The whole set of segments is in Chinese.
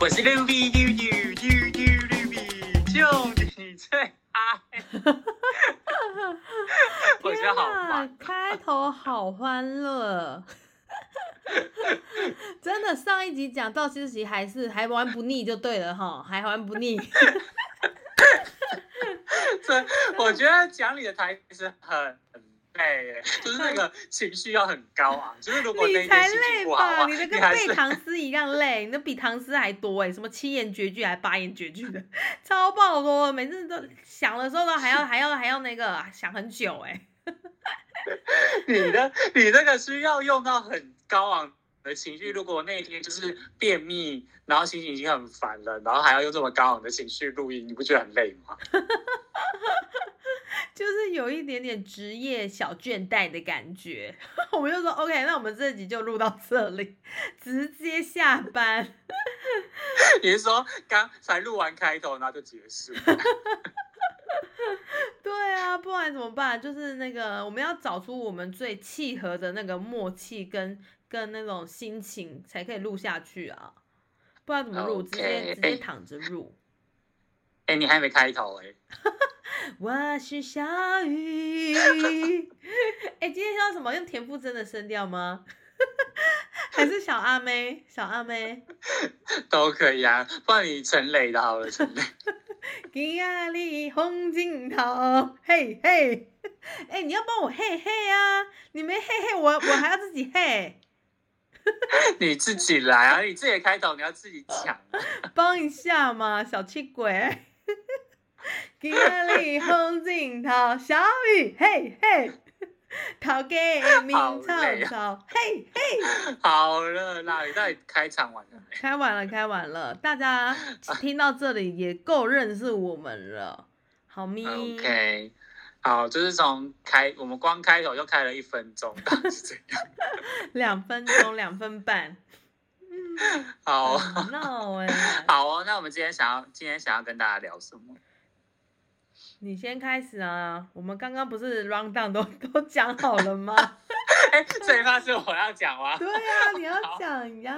我是 Ruby 溜溜溜溜 Ruby，就你最爱。我觉得好烦，开头好欢乐。真的，上一集讲到这集还是还玩不腻就对了哈，还玩不腻。这我觉得讲你的台词很累耶，就是那个情绪要很高昂。就是如果那你才一天心累情不好的吧？你的跟背唐诗一样累，你的比唐诗还多哎，什么七言绝句还八言绝句的，超爆多，每次都想的时候都还要 还要还要那个想很久哎。你的你那个需要用到很高昂的情绪。如果那一天就是便秘，然后心情已经很烦了，然后还要用这么高昂的情绪录音，你不觉得很累吗？就是有一点点职业小倦怠的感觉，我们就说 OK，那我们这集就录到这里，直接下班。你是说刚才录完开头，然后就结束？对啊，不然怎么办？就是那个我们要找出我们最契合的那个默契跟跟那种心情，才可以录下去啊。不然怎么录？直接直接躺着录。哎、你还没开头哎、我是小雨。哎、今天要什么？用田馥甄的声调吗？还是小阿妹？小阿妹。都可以啊，不然你陈磊的好了，陈磊。今夜里红镜头，嘿嘿。哎、你要帮我嘿嘿啊！你没嘿嘿，我我还要自己嘿，你自己来啊，你自己的开头你要自己讲。帮一下嘛，小气鬼。今夜里红镜头，小雨嘿嘿，头家面好草草，嘿嘿。好了啦，你到底开场完了没？开完了，开完了，大家听到这里也够认识我们了，好咪。OK，好，就是从开我们光开头就开了一分钟，到底是怎样？两分钟，两分半，好，很闹哎、好哦，那我们今天想要今天想要跟大家聊什么？你先开始啊！我们刚刚不是 round down 都都讲好了吗？哎，这一趴是我要讲吗？对啊，你要讲呀。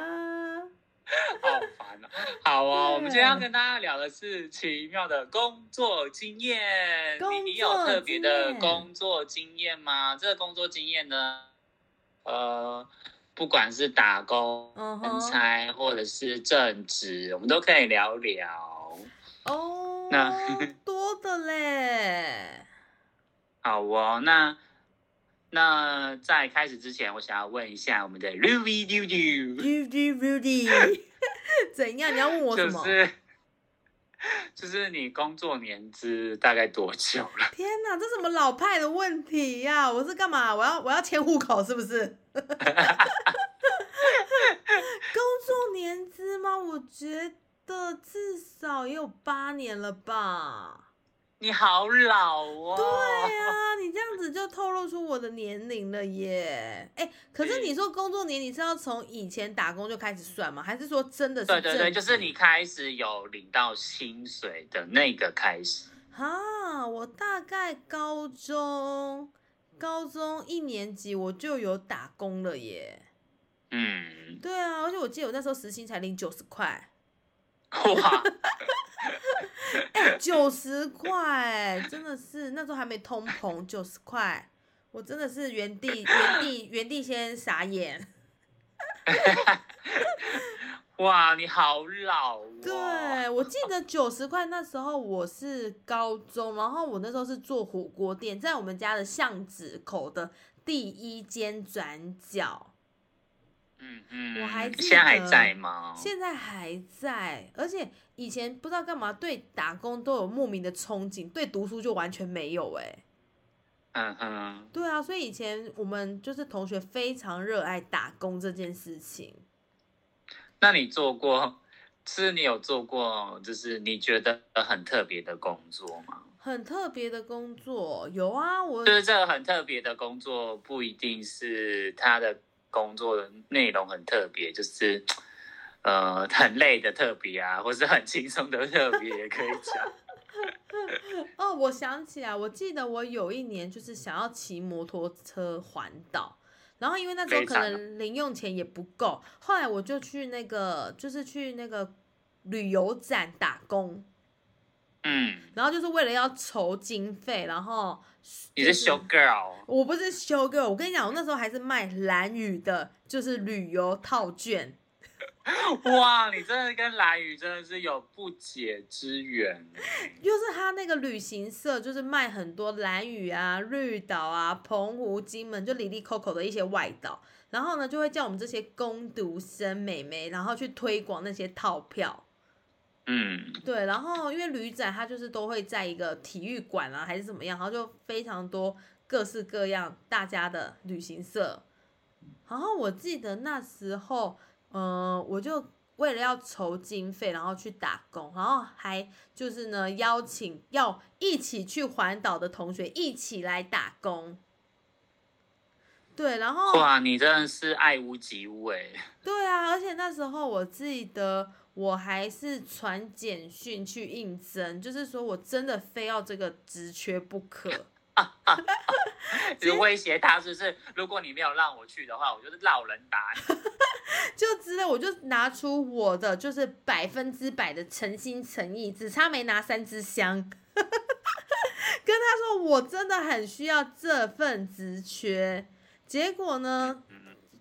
好烦啊。好哦，我们今天要跟大家聊的是奇妙的工作经验。工作你有特别的工作经验吗？这个工作经验呢，呃，不管是打工、嗯哼，差或者是正职，我们都可以聊聊。哦，那多的嘞。好哦，那那在开始之前，我想要问一下我们的 Ruby 丢丢，Rudy 怎样？你要问我什么？就是就是你工作年资大概多久了？天哪，这什么老派的问题呀、我是干嘛？我要我要迁户口是不是？工作年资吗？我觉得至少也有八年了吧。你好老哦！对啊，你这样子就透露出我的年龄了耶。哎、可是你说工作年，龄是要从以前打工就开始算吗？还是说真的是？对对对，就是你。开始有领到薪水的那个开始。啊，我大概高中高中一年级我就有打工了耶。嗯，对啊，而且我记得我那时候时薪才领九十块，哇，哎、九十块，真的是那时候还没通膨，九十块，我真的是原地原地原地先傻眼。哇，你好老哦！对，我记得九十块那时候我是高中，然后我那时候是做火锅店，在我们家的巷子口的第一间转角，嗯嗯，我还记现在还在吗？现在还在，而且以前不知道干嘛对打工都有莫名的憧憬，对读书就完全没有哎、嗯嗯，对啊，所以以前我们就是同学非常热爱打工这件事情。那你做过？是你有做过，就是你觉得很特别的工作吗？很特别的工作有啊，我就是这个很特别的工作，不一定是他的工作的内容很特别，就是呃很累的特别啊，或是很轻松的特别也可以讲。哦，我想起来，我记得我有一年就是想要骑摩托车环岛，然后因为那时候可能零用钱也不够，后来我就去那个，就是去那个旅游展打工，嗯，然后就是为了要筹经费，然后你是 show girl，我不是修 girl，我跟你讲，我那时候还是卖蓝宇的，就是旅游套券。哇，你真的跟蓝宇真的是有不解之缘。就是他那个旅行社，就是卖很多蓝屿啊、绿岛啊、澎湖、金门，就里里扣扣的一些外岛。然后呢，就会叫我们这些攻读生美眉，然后去推广那些套票。嗯，对，然后因为旅展它就是都会在一个体育馆啊，还是怎么样，然后就非常多各式各样大家的旅行社。然后我记得那时候，嗯，我就为了要筹经费，然后去打工，然后还就是呢邀请要一起去环岛的同学一起来打工。对，然后哇，你真的是爱屋及乌哎。对啊，而且那时候我记得我还是传简讯去应征，就是说我真的非要这个职缺不可。只威胁他，就是如果你没有让我去的话，我就是老人打你。就之类，我就拿出我的就是百分之百的诚心诚意，只差没拿三支香，跟他说我真的很需要这份职缺。结果呢，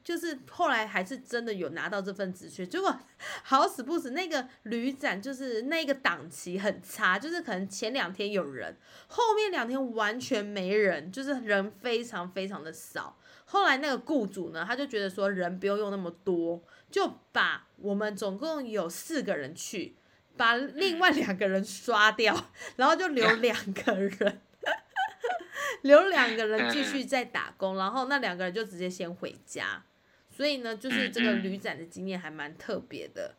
就是后来还是真的有拿到这份职缺。结果 好死不死，那个旅展就是那个档期很差，就是可能前两天有人，后面两天完全没人，就是人非常非常的少。后来那个雇主呢，他就觉得说人不用用那么多，就把我们总共有四个人去，把另外两个人刷掉，然后就留两个人。留两个人继续在打工，然后那两个人就直接先回家，所以呢，就是这个旅展的经验还蛮特别的。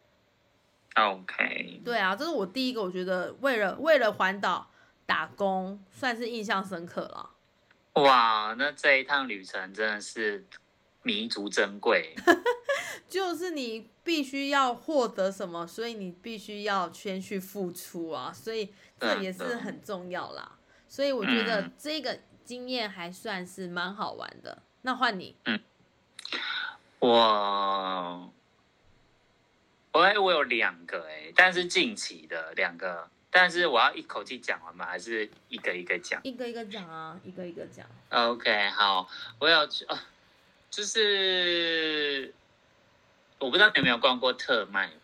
OK，对啊，这是我第一个，我觉得为了为了环岛打工，算是印象深刻了。哇，那这一趟旅程真的是弥足珍贵。就是你必须要获得什么，所以你必须要先去付出啊，所以这也是很重要啦。所以我觉得嗯这个经验还算是蛮好玩的。那换你，我，我哎，我有两个哎，但是近期的两个，但是我要一口气讲完吗？还是一个一个讲一个一个讲啊，一个一个讲。？OK，好，我有去，哦，就是我不知道你有没有逛过特卖会，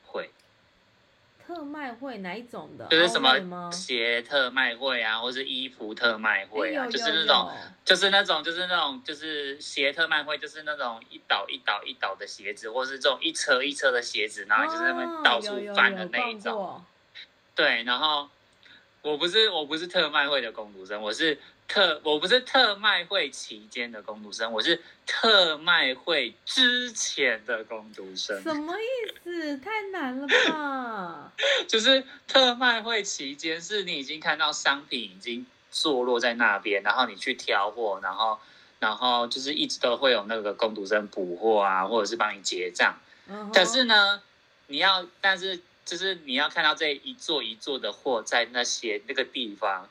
特卖会哪一种的？就是什么？鞋特卖会啊，或是衣服特卖会啊，就是那种。就是那种，就是那种，就是鞋特卖会，就是那种一倒一倒一倒的鞋子，或是这种一车一车的鞋子，然后就是那边哦到处翻的那一种。对，然后我不是我不是特卖会的工读生，我是特我不是特卖会期间的工读生，我是特卖会之前的工读生。什么意思？太难了吧？就是特卖会期间，是你已经看到商品已经坐落在那边，然后你去挑货，然后然后就是一直都会有那个工读生补货啊，或者是帮你结账。嗯可是呢，你要但是就是你要看到这一座一座的货在那些那个地方。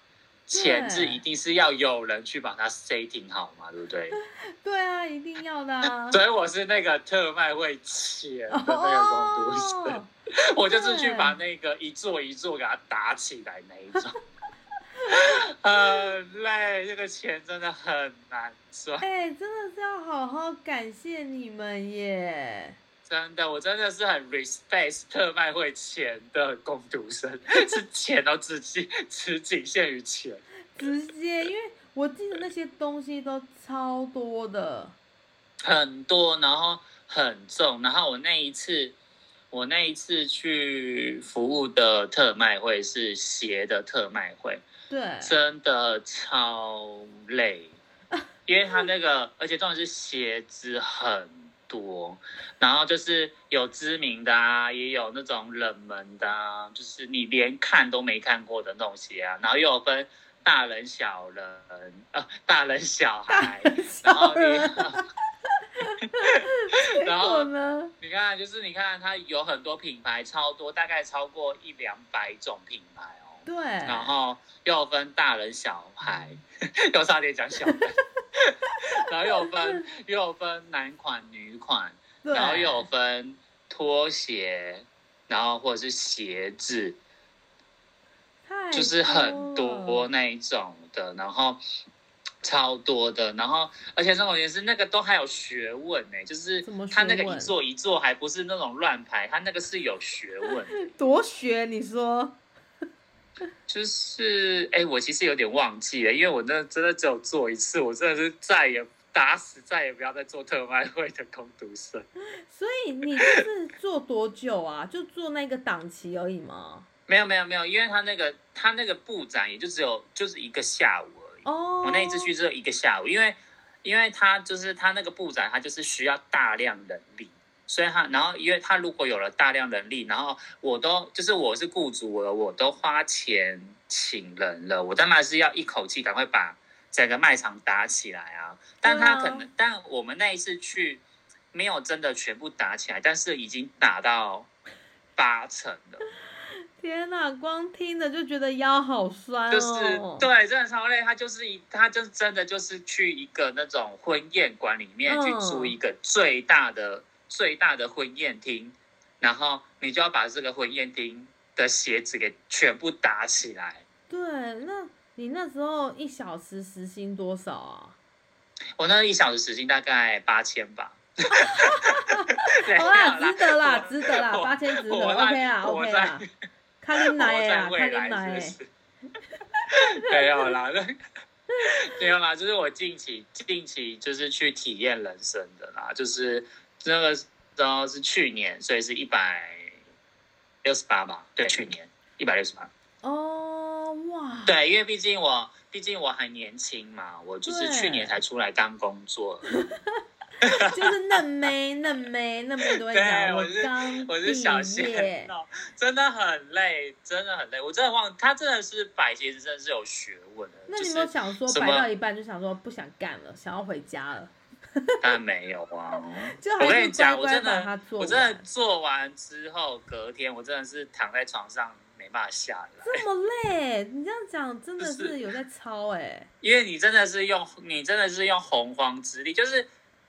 前置一定是要有人去把它 setting 好嘛，对不对？对啊，一定要的啊。所以我是那个特卖会前的那个工读生。哦我就是去把那个一座一座给它打起来那一种，很累，这个钱真的很难赚，哎、真的是要好好感谢你们耶！真的，我真的是很 respect 特卖会钱的工读生，是钱都只仅只仅限于钱，直接，因为我记得那些东西都超多的。很多，然后很重，然后我那一次。我那一次去服务的特卖会是鞋的特卖会，对，真的超累，因为他那个，而且重点是鞋子很多，然后就是有知名的啊，也有那种冷门的啊，就是你连看都没看过的那种鞋啊，然后又有分大人、小人，呃，大人、小孩，然后你，然后呢？你看，就是你看它有很多品牌，超多，大概超过一两百种品牌哦。对，然后又分大人小孩，又差点讲小孩，然后又分又分男款女款，然后又分拖鞋，然后或者是鞋子，就是很多那一种的，然后超多的，然后而且重点是那个都还有学问呢、就是他那个一座一座还不是那种乱排，他那个是有学问，多学，你说 就是哎、我其实有点忘记了，因为我那真的只有做一次，我真的是再也打死再也不要再做特卖会的工读生。所以你就是做多久啊？就做那个档期而已吗？没有没有没有，因为他那个他那个布展也就只有就是一个下午而已。哦，我那一次去只有一个下午，因为因为他就是他那个布展，他就是需要大量人力，所以他然后因为他如果有了大量人力，然后我都就是我是雇主了，我都花钱请人了，我当然是要一口气赶快把整个卖场打起来啊。但他可能，啊但我们那一次去没有真的全部打起来，但是已经打到八成了。天哪，光听着就觉得腰好酸就是哦。对，真的超累。他就是一，他就真的就是去一个那种婚宴馆里面去嗯租一个最大的、最大的婚宴厅，然后你就要把这个婚宴厅的鞋子给全部打起来。对，那你那时候一小时时薪多少啊？我那一小时时薪大概八千吧。对好啦，值得啦，值得啦，八千值得，OK 啊我，OK 在啦。看你我在奶啦，看你未来奶是？没有啦，那 没有啦，就是我近期近期就是去体验人生的啦，就是那个时候是去年，所以是一百六十八吧，对，去年。一百六十八，哦，哇，对，因为毕竟我毕竟我还年轻嘛，我就是去年才出来刚工作，就是嫩妹，嫩妹，嫩妹都会 对讲，我是我是小毕鲜业，肉，真的很累，真的很累，我真的忘，他真的是摆鞋子真的是有学问的，那你有没有想说摆到一半就想说不想干了，想要回家了？当然没有啊。就我跟你讲，我真的我真的做完之后，隔天我真的是躺在床上没办法下来，这么累，你这样讲真的是是有在操哎、因为你真的是用你真的是用洪荒之力，就是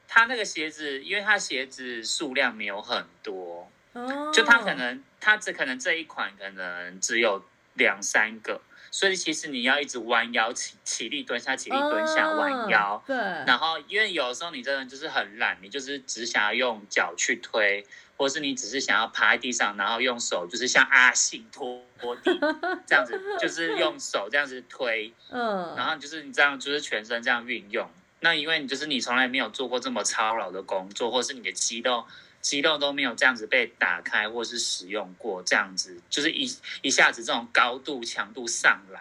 他那个鞋子，因为他鞋子数量没有很多，哦，就他可能他只可能这一款可能只有两三个，所以其实你要一直弯腰起起立蹲下起立蹲下弯腰，嗯对，然后，因为有时候你真的就是很懒，你就是只想要用脚去推，或是你只是想要趴在地上，然后用手就是像阿信拖拖地这样子，就是用 手这样子推，嗯，然后就是你这样就是全身这样运用。那因为你就是你从来没有做过这么操劳的工作，或是你的肌肉肌肉都没有这样子被打开或是使用过，这样子就是一一下子这种高度强度上来，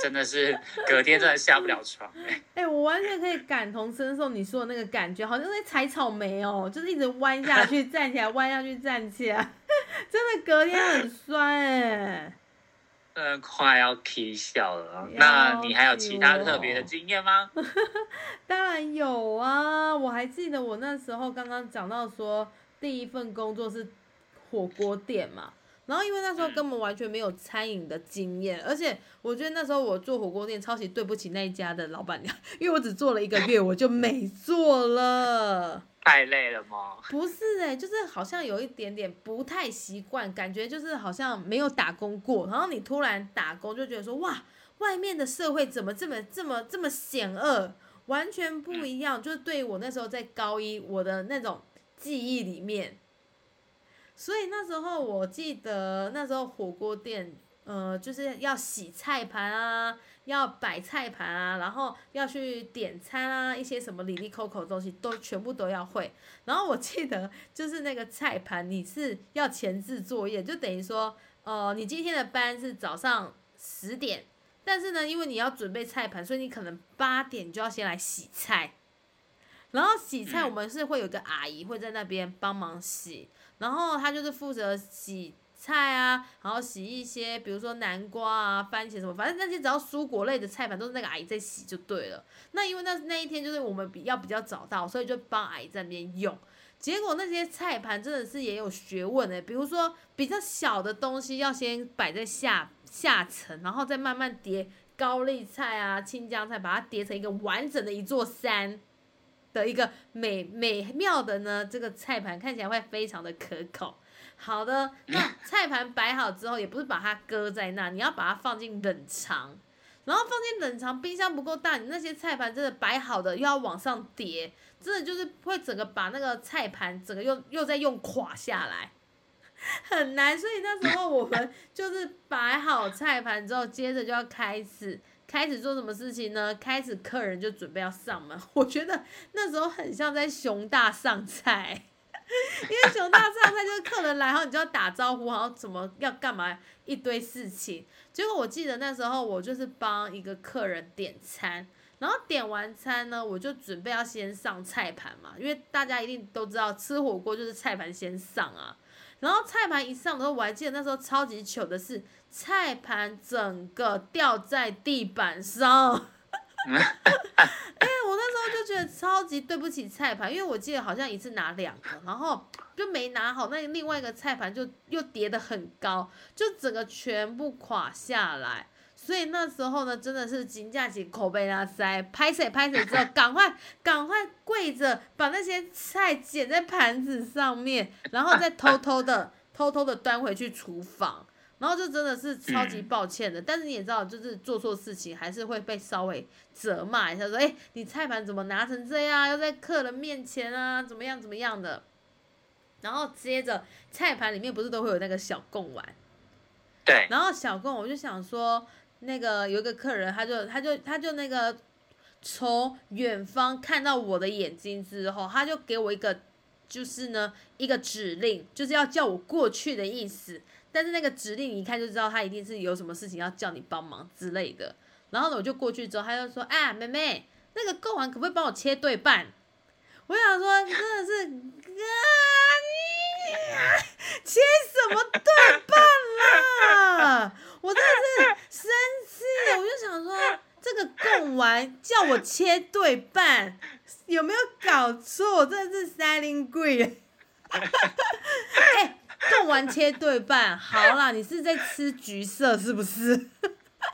真的是 隔天真的下不了床、欸。哎、我完全可以感同身受你说的那个感觉，好像在采草莓哦，就是一直弯下去，站起来，弯下去，站起来，真的隔天很酸哎、真的快要 K 笑了。那你还有其他特别的经验吗？当然有啊，我还记得我那时候刚刚讲到说，第一份工作是火锅店嘛，然后因为那时候根本完全没有餐饮的经验，而且我觉得那时候我做火锅店超级对不起那一家的老板娘，因为我只做了一个月我就没做了。太累了吗？不是哎、就是好像有一点点不太习惯，感觉就是好像没有打工过，然后你突然打工就觉得说哇，外面的社会怎么这么这么这么险恶，完全不一样。就是对于我那时候在高一我的那种记忆里面，所以那时候我记得那时候火锅店，呃，就是要洗菜盘啊，要摆菜盘啊，然后要去点餐啊，一些什么里里扣扣的东西都全部都要会。然后我记得就是那个菜盘，你是要前置作业，就等于说，呃，你今天的班是早上十点，但是呢，因为你要准备菜盘，所以你可能八点就要先来洗菜。然后洗菜，嗯我们是会有个阿姨会在那边帮忙洗，然后她就是负责洗菜啊，然后洗一些比如说南瓜啊、番茄什么，反正那些只要蔬果类的菜盘都是那个阿姨在洗就对了。那因为那那一天就是我们比要比较早到，所以就帮阿姨在那边用。结果那些菜盘真的是也有学问的，比如说比较小的东西要先摆在下下层，然后再慢慢叠高丽菜啊、青江菜，把它叠成一个完整的一座山的一个美美妙的呢，这个菜盘看起来会非常的可口。好的，那 菜盘摆好之后，也不是把它搁在那，你要把它放进冷藏，然后放进冷藏，冰箱不够大，你那些菜盘真的摆好的又要往上叠，真的就是会整个把那个菜盘整个又又再用垮下来，很难。所以那时候我们 就是摆好菜盘之后，接着就要开始。开始做什么事情呢？开始客人就准备要上门，我觉得那时候很像在熊大上菜，因为熊大上菜就是客人来，然后你就要打招呼，然后怎么要干嘛一堆事情。结果我记得那时候我就是帮一个客人点餐，然后点完餐呢，我就准备要先上菜盘嘛，因为大家一定都知道吃火锅就是菜盘先上啊。然后菜盘一上的时候，我还记得那时候超级糗的是。菜盘整个掉在地板上，哎，我那时候就觉得超级对不起菜盘，因为我记得好像一次拿两个，然后就没拿好，那另外一个菜盘就又叠得很高，就整个全部垮下来。所以那时候呢，真的是金价起口碑拉塞，拍水拍水之后，赶快赶快跪着把那些菜捡在盘子上面，然后再偷偷的 偷偷的端回去厨房。然后就真的是超级抱歉的，但是你也知道，就是做错事情还是会被稍微责骂一下，说：“哎，你菜盘怎么拿成这样？要在客人面前啊，怎么样怎么样的？”然后接着菜盘里面不是都会有那个小贡丸，对。然后小贡，我就想说，那个有一个客人，他就他就他就那个从远方看到我的眼睛之后，他就给我一个就是呢一个指令，就是要叫我过去的意思。但是那个指令一看就知道他一定是有什么事情要叫你帮忙之类的。然后呢，我就过去之后，他就说：“啊，妹妹，那个贡丸可不可以帮我切对半？”我想说，真的是啊，切什么对半啦？我真的是生气，我就想说，这个贡丸叫我切对半，有没有搞错？我真的是 selling 贵。哎。贡丸切对半，好啦，你是在吃橘色是不是？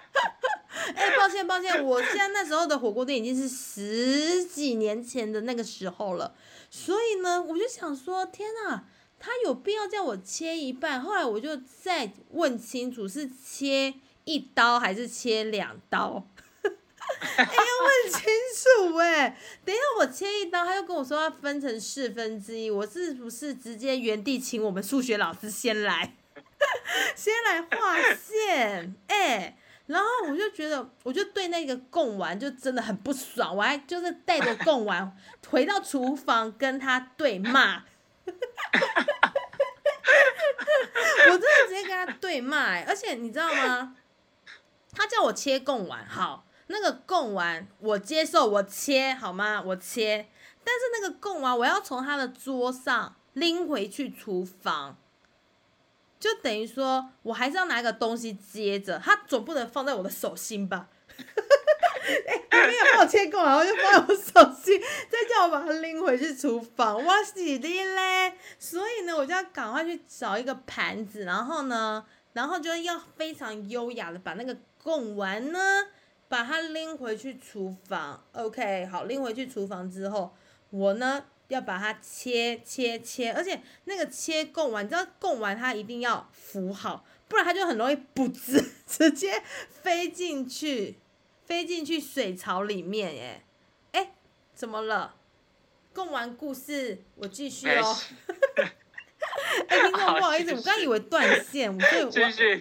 哎，抱歉抱歉，我现在那时候的火锅店已经是十几年前的那个时候了，所以呢，我就想说，天哪，他有必要叫我切一半？后来我就再问清楚，是切一刀还是切两刀？哎，要问清楚哎！等一下我切一刀，他又跟我说要分成四分之一，我是不是直接原地请我们数学老师先来，先来画线？哎，然后我就觉得，我就对那个贡丸就真的很不爽，我还就是带着贡丸回到厨房跟他对骂，我真的直接跟他对骂，而且你知道吗？他叫我切贡丸，好。那个贡丸我接受，我切好吗？我切，但是那个贡丸我要从他的桌上拎回去厨房，就等于说我还是要拿一个东西接着，他总不能放在我的手心吧？哎，没有帮我切贡丸，我就放我手心，再叫我把它拎回去厨房，我洗的嘞。所以呢，我就要赶快去找一个盘子，然后呢，然后就要非常优雅的把那个贡丸呢。把它拎回去厨房，OK，好，拎回去厨房之后，我呢要把它切切切，而且那个切贡丸，你知道贡丸它一定要扶好，不然它就很容易不直 直接飞进去，飞进去水槽里面，哎，哎，怎么了？供完故事我继续哦。哎，听众 不好意思，我刚以为断线，所以我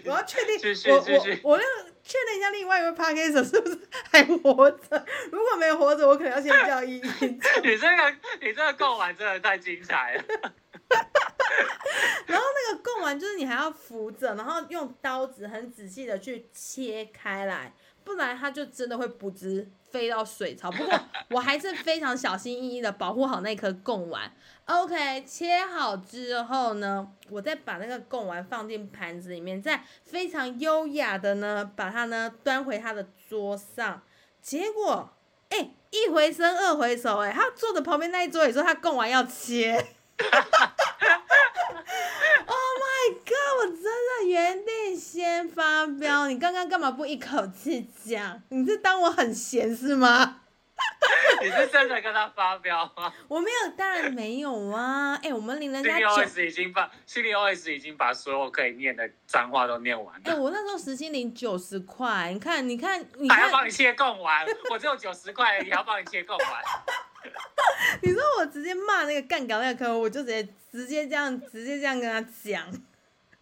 我要确定，我我我要。确认一下，另外一位 p a r k e r 是不是还活着？如果没有活着，我可能要先叫依依。你这个，你这个供完真的太精彩了。然后那个供完就是你还要扶着，然后用刀子很仔细的去切开来，不然它就真的会不知飞到水槽。不过我还是非常小心翼翼的保护好那颗贡丸。OK，切好之后呢，我再把那个贡丸放进盘子里面，再非常优雅的呢，把它呢端回他的桌上。结果，哎，一回生二回熟，哎，他坐的旁边那一桌也说他贡丸要切。Oh my god！我真的原地先发飙，你刚刚干嘛不一口气讲？你是当我很闲是吗？你是真的跟他发飙吗？我没有，当然没有啊！哎、我们领人家九，OS 已经把心里 OS 已经把所有可以念的脏话都念完哎、了，我那时候时薪领九十块，你看，你看，你还要帮，你切供完，我只有九十块，也要帮你切供完。你说我直接骂那个干搞那个客户，我就直接直接这样直接这样跟他讲。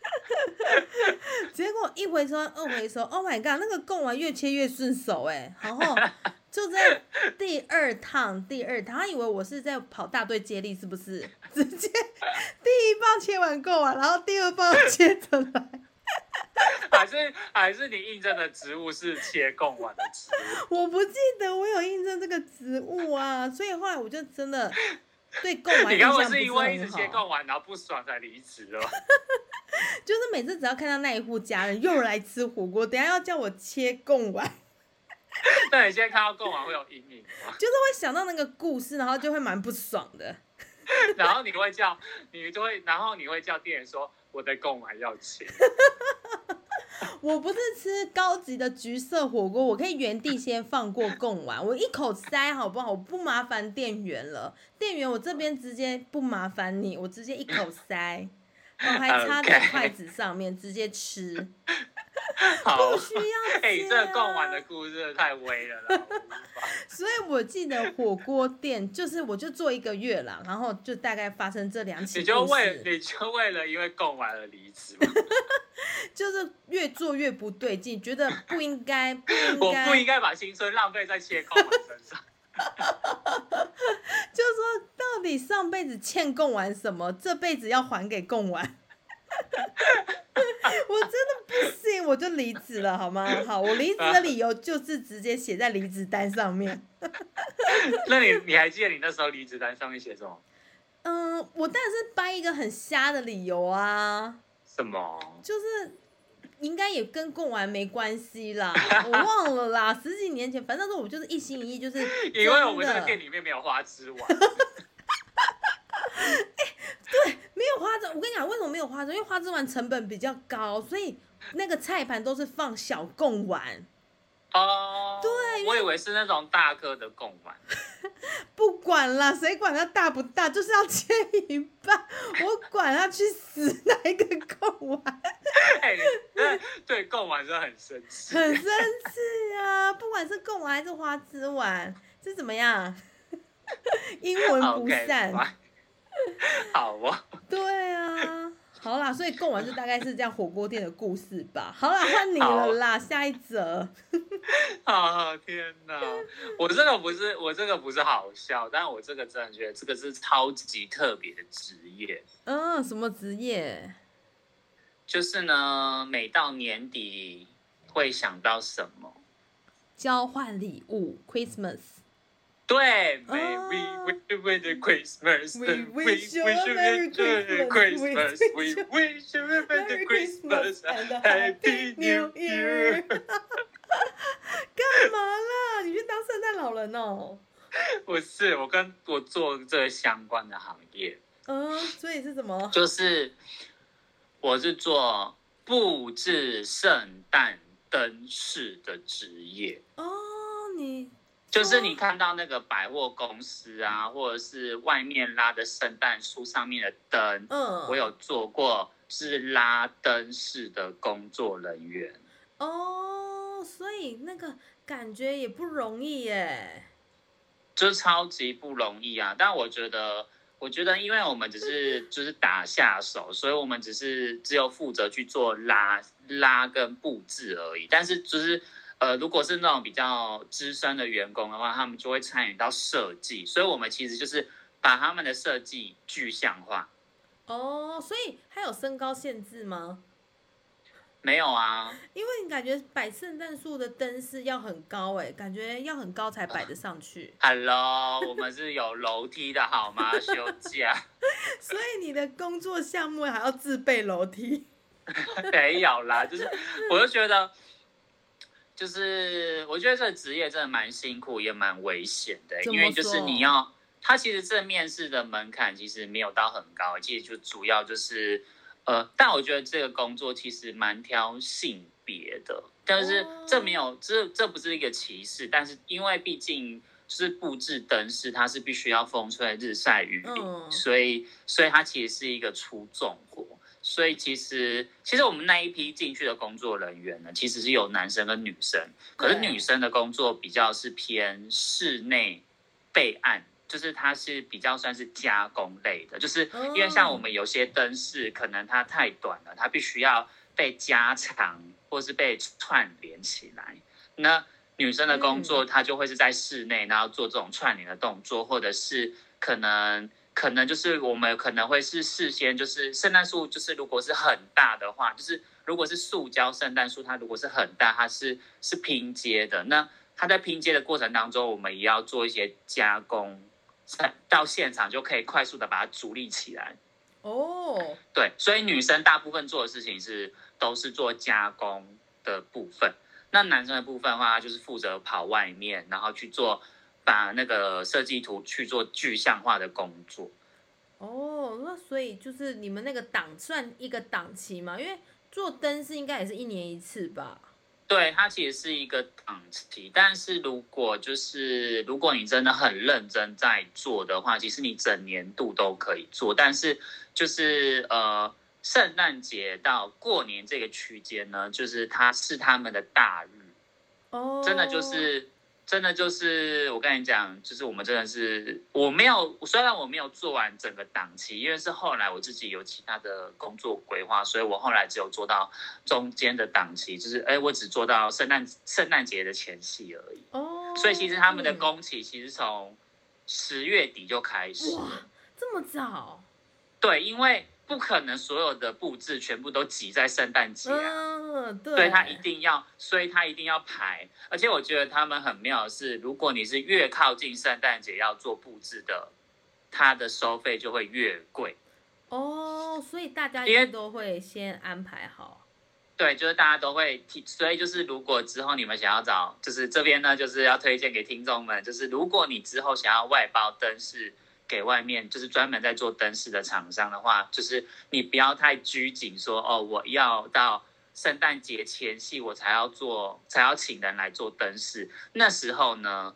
结果一回收二回收，Oh my god，那个贡丸越切越顺手哎，然后 就在第二趟第二趟，他以为我是在跑大队接力是不是？直接第一棒切完贡丸，然后第二棒接着来，还是还是你印证的植物是切贡丸的植物？我不记得我有印证这个植物啊，所以后来我就真的对贡丸你该不印象不是是因为一直很好。切贡丸，然后不爽才离职了吧？就是每次只要看到那一户家人又来吃火锅，等下要叫我切贡丸，那你现在看到贡丸会有阴影吗？就是会想到那个故事，然后就会蛮不爽的。然后你会叫，你就会，然后你会叫店员说我的贡丸要切。我不是吃高级的橘色火锅，我可以原地先放过贡丸，我一口塞好不好？我不麻烦店员了，店员我这边直接不麻烦你，我直接一口塞，我还插在 筷子上面直接吃，好不，需要哎、切你这个贡丸啊的故事太微了 所以我记得火锅店就是我就做一个月啦，然后就大概发生这两起你就为事，你就为了因为贡丸而离职吗？就是越做越不对劲，觉得不应该，不应我该，不应该把青春浪费在切贡丸身上。就说到底上辈子欠贡丸什么，这辈子要还给贡丸。我真的不行，我就离职了，好吗？好，我离职的理由就是直接写在离职单上面。那你你还记得你那时候离职单上面写什么？嗯，我当然是掰一个很瞎的理由啊。什么？就是应该也跟贡丸没关系啦，我忘了啦，十几年前，反正那时候我就是一心一意，就是因为我们这个店里面没有花枝丸。花枝。我跟你讲，为什么没有花枝？因为花枝丸成本比较高，所以那个菜盘都是放小贡丸。哦，对我以为是那种大颗的贡丸。不管啦，谁管它大不大，就是要切一半。我管它去死哪一个贡丸，对贡丸真的很生气。很生气啊！不管是贡丸还是花枝丸，这怎么样？英文不 fine 好哦，对啊，好啦，所以贡丸就大概是这样火锅店的故事吧。好啦，换你了啦，下一则。啊 天哪！我这个不是我这个不是好笑，但我这个真的觉得这个是超级特别的职业。嗯，什么职业？就是呢，每到年底会想到什么？交换礼物，Christmas。对哦，May we wish you a Christmas, We wish you a Merry Christmas. Christmas, We we wish you a Merry Merry Christmas, Christmas and a Happy New Year。干嘛啦？你去当圣诞老人哦？不是，我跟我做这个相关的行业，嗯，所以是什么？就是我是做布置圣诞灯饰的职业。哦，你就是你看到那个百货公司啊，或者是外面拉的圣诞树上面的灯，嗯，我有做过是拉灯式的工作人员。哦，所以那个感觉也不容易耶。就超级不容易啊！但我觉得，我觉得，因为我们只是就是打下手，所以我们只是只有负责去做拉拉跟布置而已。但是就是呃，如果是那种比较资深的员工的话，他们就会参与到设计，所以我们其实就是把他们的设计具象化。哦，所以还有身高限制吗？没有啊，因为你感觉摆圣诞树的灯是要很高哎，感觉要很高才摆得上去，Hello，我们是有楼梯的好吗？休假 所以你的工作项目还要自备楼梯。没有啦，就是我就觉得，就是我觉得这个职业真的蛮辛苦，也蛮危险的，因为就是你要，它其实这面试的门槛其实没有到很高，其实就主要就是呃，但我觉得这个工作其实蛮挑性别的，但是哦这没有这这不是一个歧视，但是因为毕竟就是布置灯饰，它是必须要风吹日晒雨淋，嗯。所以所以它其实是一个出重活。所以其实其实我们那一批进去的工作人员呢，其实是有男生跟女生，可是女生的工作比较是偏室内备案。就是它是比较算是加工类的，就是因为像我们有些灯饰，可能它太短了，它必须要被加长或是被串联起来。那女生的工作，她就会是在室内，然后做这种串联的动作，或者是可能可能就是我们可能会是事先就是圣诞树，就是如果是很大的话，就是如果是塑胶圣诞树，它如果是很大，它是是拼接的，那它在拼接的过程当中，我们也要做一些加工，到现场就可以快速的把它组立起来。哦，对，所以女生大部分做的事情是都是做加工的部分，那男生的部分的话，就是负责跑外面，然后去做把那个设计图去做具象化的工作。哦，那所以就是你们那个档算一个档期嘛？因为做灯是应该也是一年一次吧？对，它其实是一个档期，但是如果就是如果你真的很认真在做的话，其实你整年度都可以做，但是就是呃，圣诞节到过年这个区间呢，就是它是他们的大日。哦，真的就是，真的就是，我跟你讲，就是我们真的是，我没有，虽然我没有做完整个档期，因为是后来我自己有其他的工作规划，所以我后来只有做到中间的档期，就是，哎，我只做到圣诞圣诞节的前戏而已。哦，所以其实他们的嗯工期其实从十月底就开始哇。这么早，对，因为不可能所有的布置全部都挤在圣诞节啊。嗯，对，对他一定要，所以他一定要排。而且我觉得他们很妙的是，如果你是越靠近圣诞节要做布置的，它的收费就会越贵。哦，所以大家因为都会先安排好。对，就是大家都会提，所以就是如果之后你们想要找，就是这边呢，就是要推荐给听众们，就是如果你之后想要外包灯饰给外面，就是专门在做灯饰的厂商的话，就是你不要太拘谨说，哦，我要到圣诞节前夕我才要做，才要请人来做灯饰，那时候呢，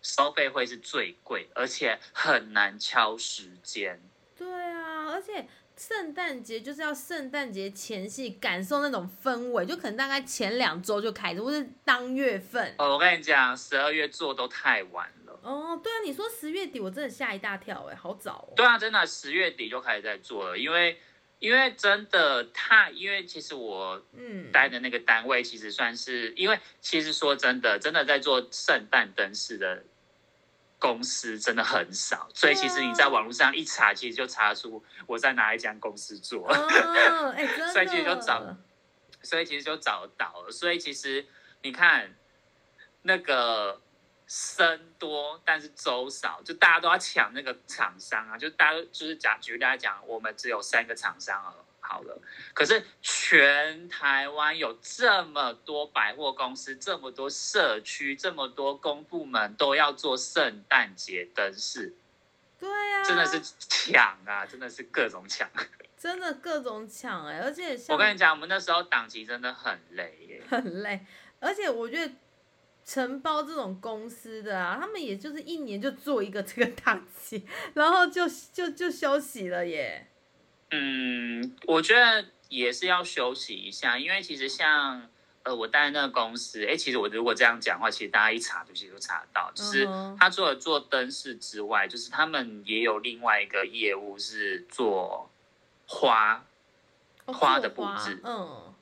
收费会是最贵，而且很难敲时间。对啊，而且圣诞节就是要圣诞节前夕感受那种氛围，就可能大概前两周就开始，或是当月份。哦，我跟你讲，十二月做都太晚了。哦，对啊，你说十月底，我真的吓一大跳，哎，好早哦。对啊，真的十月底就开始在做了，因为因为真的太，因为其实我嗯，待的那个单位其实算是，因为其实说真的，真的在做圣诞灯饰的公司真的很少，所以其实你在网络上一查，其实就查出我在哪一家公司做。所以其实就找所以其实就找到了。所以其实你看那个生多，但是粥少，就大家都要抢那个厂商啊，就大家就是讲举例来讲，我们只有三个厂商了。好了，可是全台湾有这么多百货公司，这么多社区，这么多公部门都要做圣诞节灯饰，对啊，真的是抢啊，真的是各种抢。真的各种抢哎，而且我跟你讲，我们那时候档期真的很累耶。很累，而且我觉得承包这种公司的啊，他们也就是一年就做一个这个档期，然后就就就休息了耶。嗯，我觉得也是要休息一下，因为其实像呃，我待在那个公司，哎，其实我如果这样讲的话，其实大家一查就其实都查得到，就是他除了做灯饰之外，就是他们也有另外一个业务是做花，花的布置嗯，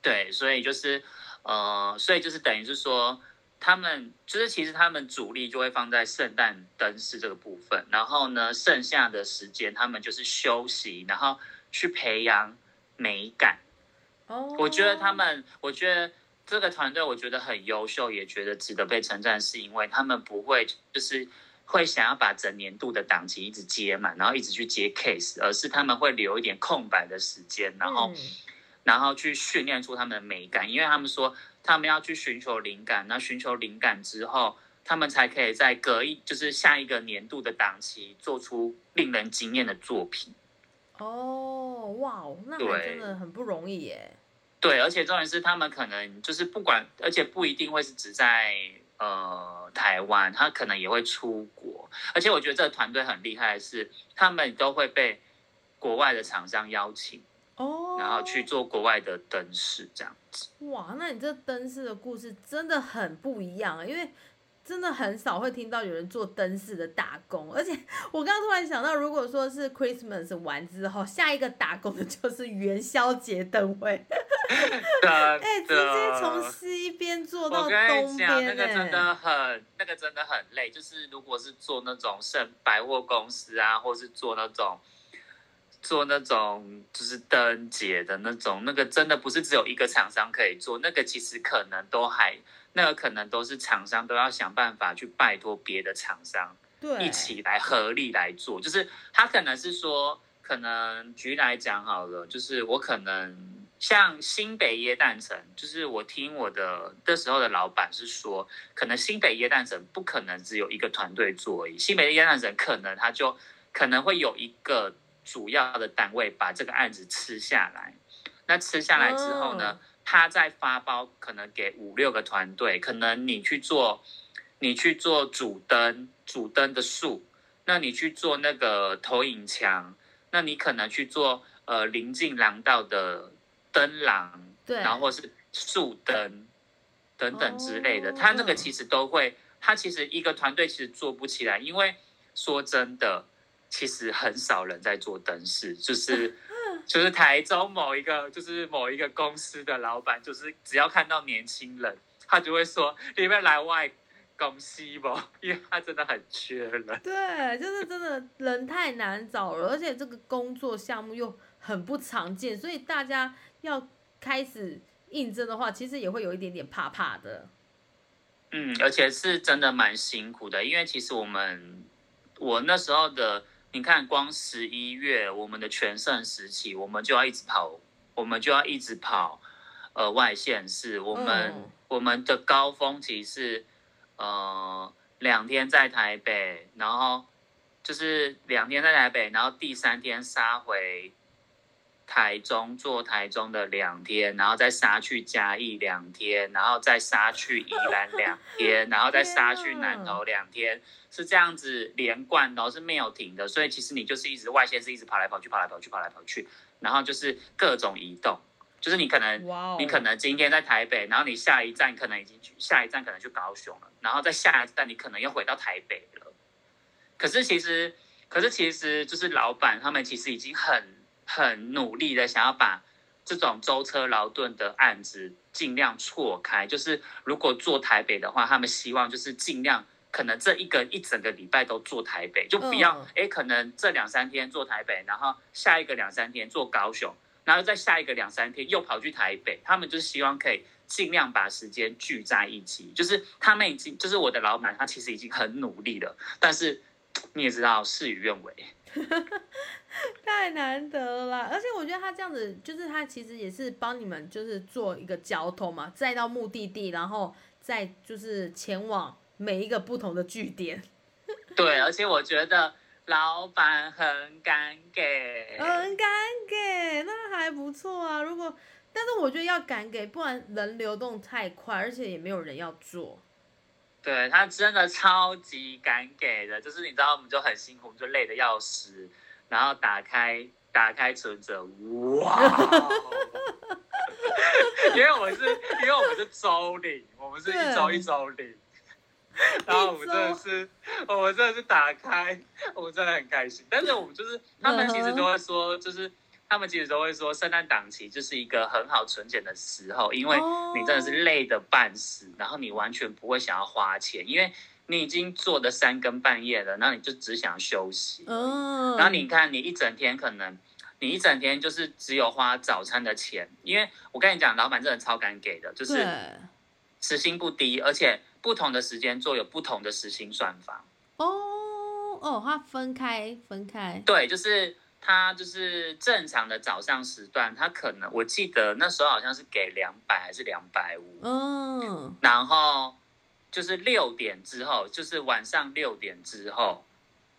对，所以就是呃，所以就是等于是说，他们就是其实他们主力就会放在圣诞灯饰这个部分，然后呢，剩下的时间他们就是休息，然后去培养美感。哦，我觉得他们，我觉得这个团队我觉得很优秀，也觉得值得被称赞，是因为他们不会就是会想要把整年度的档期一直接满，然后一直去接 case，而是他们会留一点空白的时间，然后。嗯然后去训练出他们的美感，因为他们说他们要去寻求灵感，那寻求灵感之后，他们才可以在隔一就是下一个年度的档期做出令人惊艳的作品。哦，哇哦，那真的很不容易耶。对，而且重点是他们可能就是不管，而且不一定会是只在呃台湾，他可能也会出国，而且我觉得这个团队很厉害的是，他们都会被国外的厂商邀请，哦，然后去做国外的灯饰这样子。哇，那你这灯饰的故事真的很不一样啊，因为真的很少会听到有人做灯饰的打工，而且我刚刚突然想到，如果说是 Christmas 完之后，下一个打工的就是元宵节灯会，哎、哎直接从西边做到东你讲，那、个真哎，的很，那个真的很累。就是如果是做那种圣百货公司啊，或是做那种做那种就是灯节的那种，那个真的不是只有一个厂商可以做，那个其实可能都还，那个可能都是厂商都要想办法去拜托别的厂商对，一起来合力来做。就是他可能是说，可能举例来讲好了，就是我可能像新北耶诞城，就是我听我的那时候的老板是说，可能新北耶诞城不可能只有一个团队做而已，新北耶诞城可能他就可能会有一个主要的单位把这个案子吃下来。那吃下来之后呢，哦他再发包可能给五六个团队，可能你去做，你去做主灯，主灯的树，那你去做那个投影墙，那你可能去做呃临近廊道的灯廊，对，然后或是树灯等等之类的，哦他那个其实都会，他其实一个团队其实做不起来，因为说真的，其实很少人在做灯饰，就是。就是台中某一个，就是某一个公司的老板，就是只要看到年轻人，他就会说：“你们来外公司不？” 因为他真的很缺人。对，就是真的人太难找了，而且这个工作项目又很不常见，所以大家要开始应征的话，其实也会有一点点怕怕的。嗯，而且是真的蛮辛苦的，因为其实我们我那时候的，你看光十一月我们的全盛时期，我们就要一直跑，我们就要一直跑呃外县市，我们、嗯我们的高峰期是呃两天在台北，然后就是两天在台北，然后第三天杀回台中做台中的两天，然后再杀去嘉义两天，然后再杀去宜兰两天，然后再杀去南投两天，是这样子连贯的哦，是没有停的。所以其实你就是一直外线是一直跑来跑去，跑来跑去，跑来跑去，然后就是各种移动，就是你可能，你可能今天在台北，然后你下一站可能已经去，下一站可能去高雄了，然后再下一站你可能又回到台北了。可是其实，可是其实就是老板他们其实已经很很努力的想要把这种舟车劳顿的案子尽量错开。就是如果做台北的话，他们希望就是尽量可能这一个一整个礼拜都做台北，就不要嗯哎、诶可能这两三天做台北，然后下一个两三天做高雄。然后再下一个两三天又跑去台北，他们就是希望可以尽量把时间聚在一起。就是他们已经，就是我的老板，他其实已经很努力了，但是 你也知道事与愿违。太难得了啦，而且我觉得他这样子，就是他其实也是帮你们就是做一个交通嘛，再到目的地，然后再就是前往每一个不同的据点，对，而且我觉得老板很敢给，很敢给，那还不错啊。如果但是我觉得要敢给，不然人流动太快，而且也没有人要做。对他真的超级敢给的，就是你知道我们就很辛苦，就累得要死，然后打开打开存折，哇！因为我是因为我们是周领，我们是一周一周领，然后我们真的是我们真的是打开，我们真的很开心。但是我们就是他们其实都会说，就是他们其实都会说，圣诞档期就是一个很好存钱的时候，因为你真的是累得半死，然后你完全不会想要花钱，因为你已经做的三更半夜了，然后你就只想休息。嗯，然后你看，你一整天可能，你一整天就是只有花早餐的钱，因为我跟你讲，老板真的超敢给的，就是对时薪不低，而且不同的时间做有不同的时薪算法。哦哦，它分开分开，对，就是他就是正常的早上时段，他可能我记得那时候好像是给两百还是两百五，嗯然后就是六点之后，就是晚上六点之后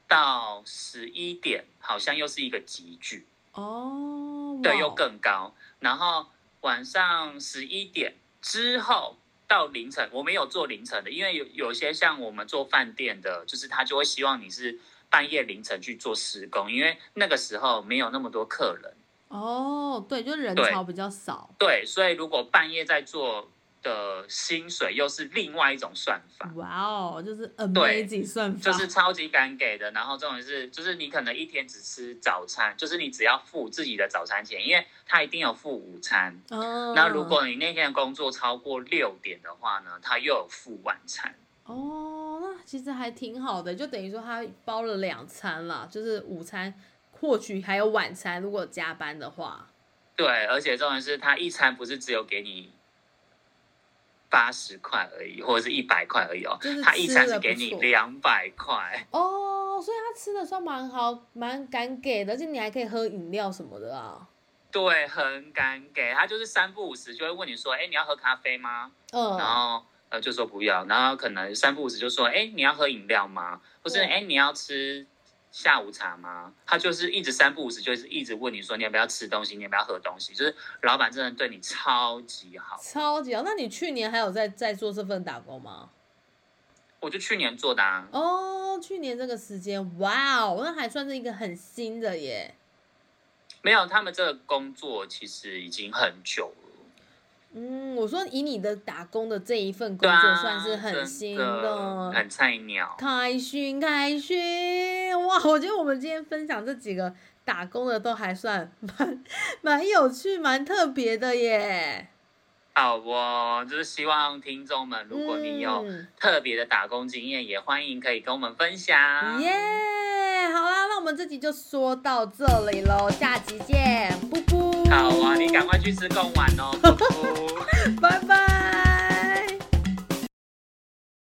到十一点，好像又是一个集聚，哦，对，又更高。然后晚上十一点之后到凌晨，我没有做凌晨的，因为有有些像我们做饭店的，就是他就会希望你是半夜凌晨去做施工，因为那个时候没有那么多客人。哦，对，就人潮比较少。对，所以如果半夜在做的薪水又是另外一种算法，哇哦，就是对 amazing 算法，就是超级敢给的。然后这种是，就是你可能一天只吃早餐，就是你只要付自己的早餐钱，因为他一定有付午餐。哦。那如果你那天的工作超过六点的话呢，他又有付晚餐。哦，那其实还挺好的，就等于说他包了两餐啦，就是午餐，或许还有晚餐，如果加班的话。对，而且重点是他一餐不是只有给你八十块而已，或者是一百块而已哦就是，他一餐是给你两百块。哦，所以他吃的算蛮好，蛮敢给的，而且你还可以喝饮料什么的啊。对，很敢给，他就是三不五时就会问你说，哎，你要喝咖啡吗？嗯。然后呃就说不要，然后可能三不五时就说，哎，你要喝饮料吗？或是对哎你要吃下午茶吗？他就是一直三不五时，就是一直问你说你要不要吃东西，你要不要喝东西，就是老板真的对你超级好。超级好，那你去年还有在在做这份打工吗？我就去年做的啊，哦，去年这个时间，哇哦，那还算是一个很新的耶。没有，他们这个工作其实已经很久了。嗯，我说以你的打工的这一份工作，算是很真新的，很菜鸟。开心开心哇！我觉得我们今天分享这几个打工的都还算蛮蛮有趣、蛮特别的耶。好哦，就是希望听众们，如果你有嗯特别的打工经验，也欢迎可以跟我们分享。耶、好啦，那我们这集就说到这里喽，下集见，布布。好啊，你赶快去吃贡丸哦，拜拜。拜拜。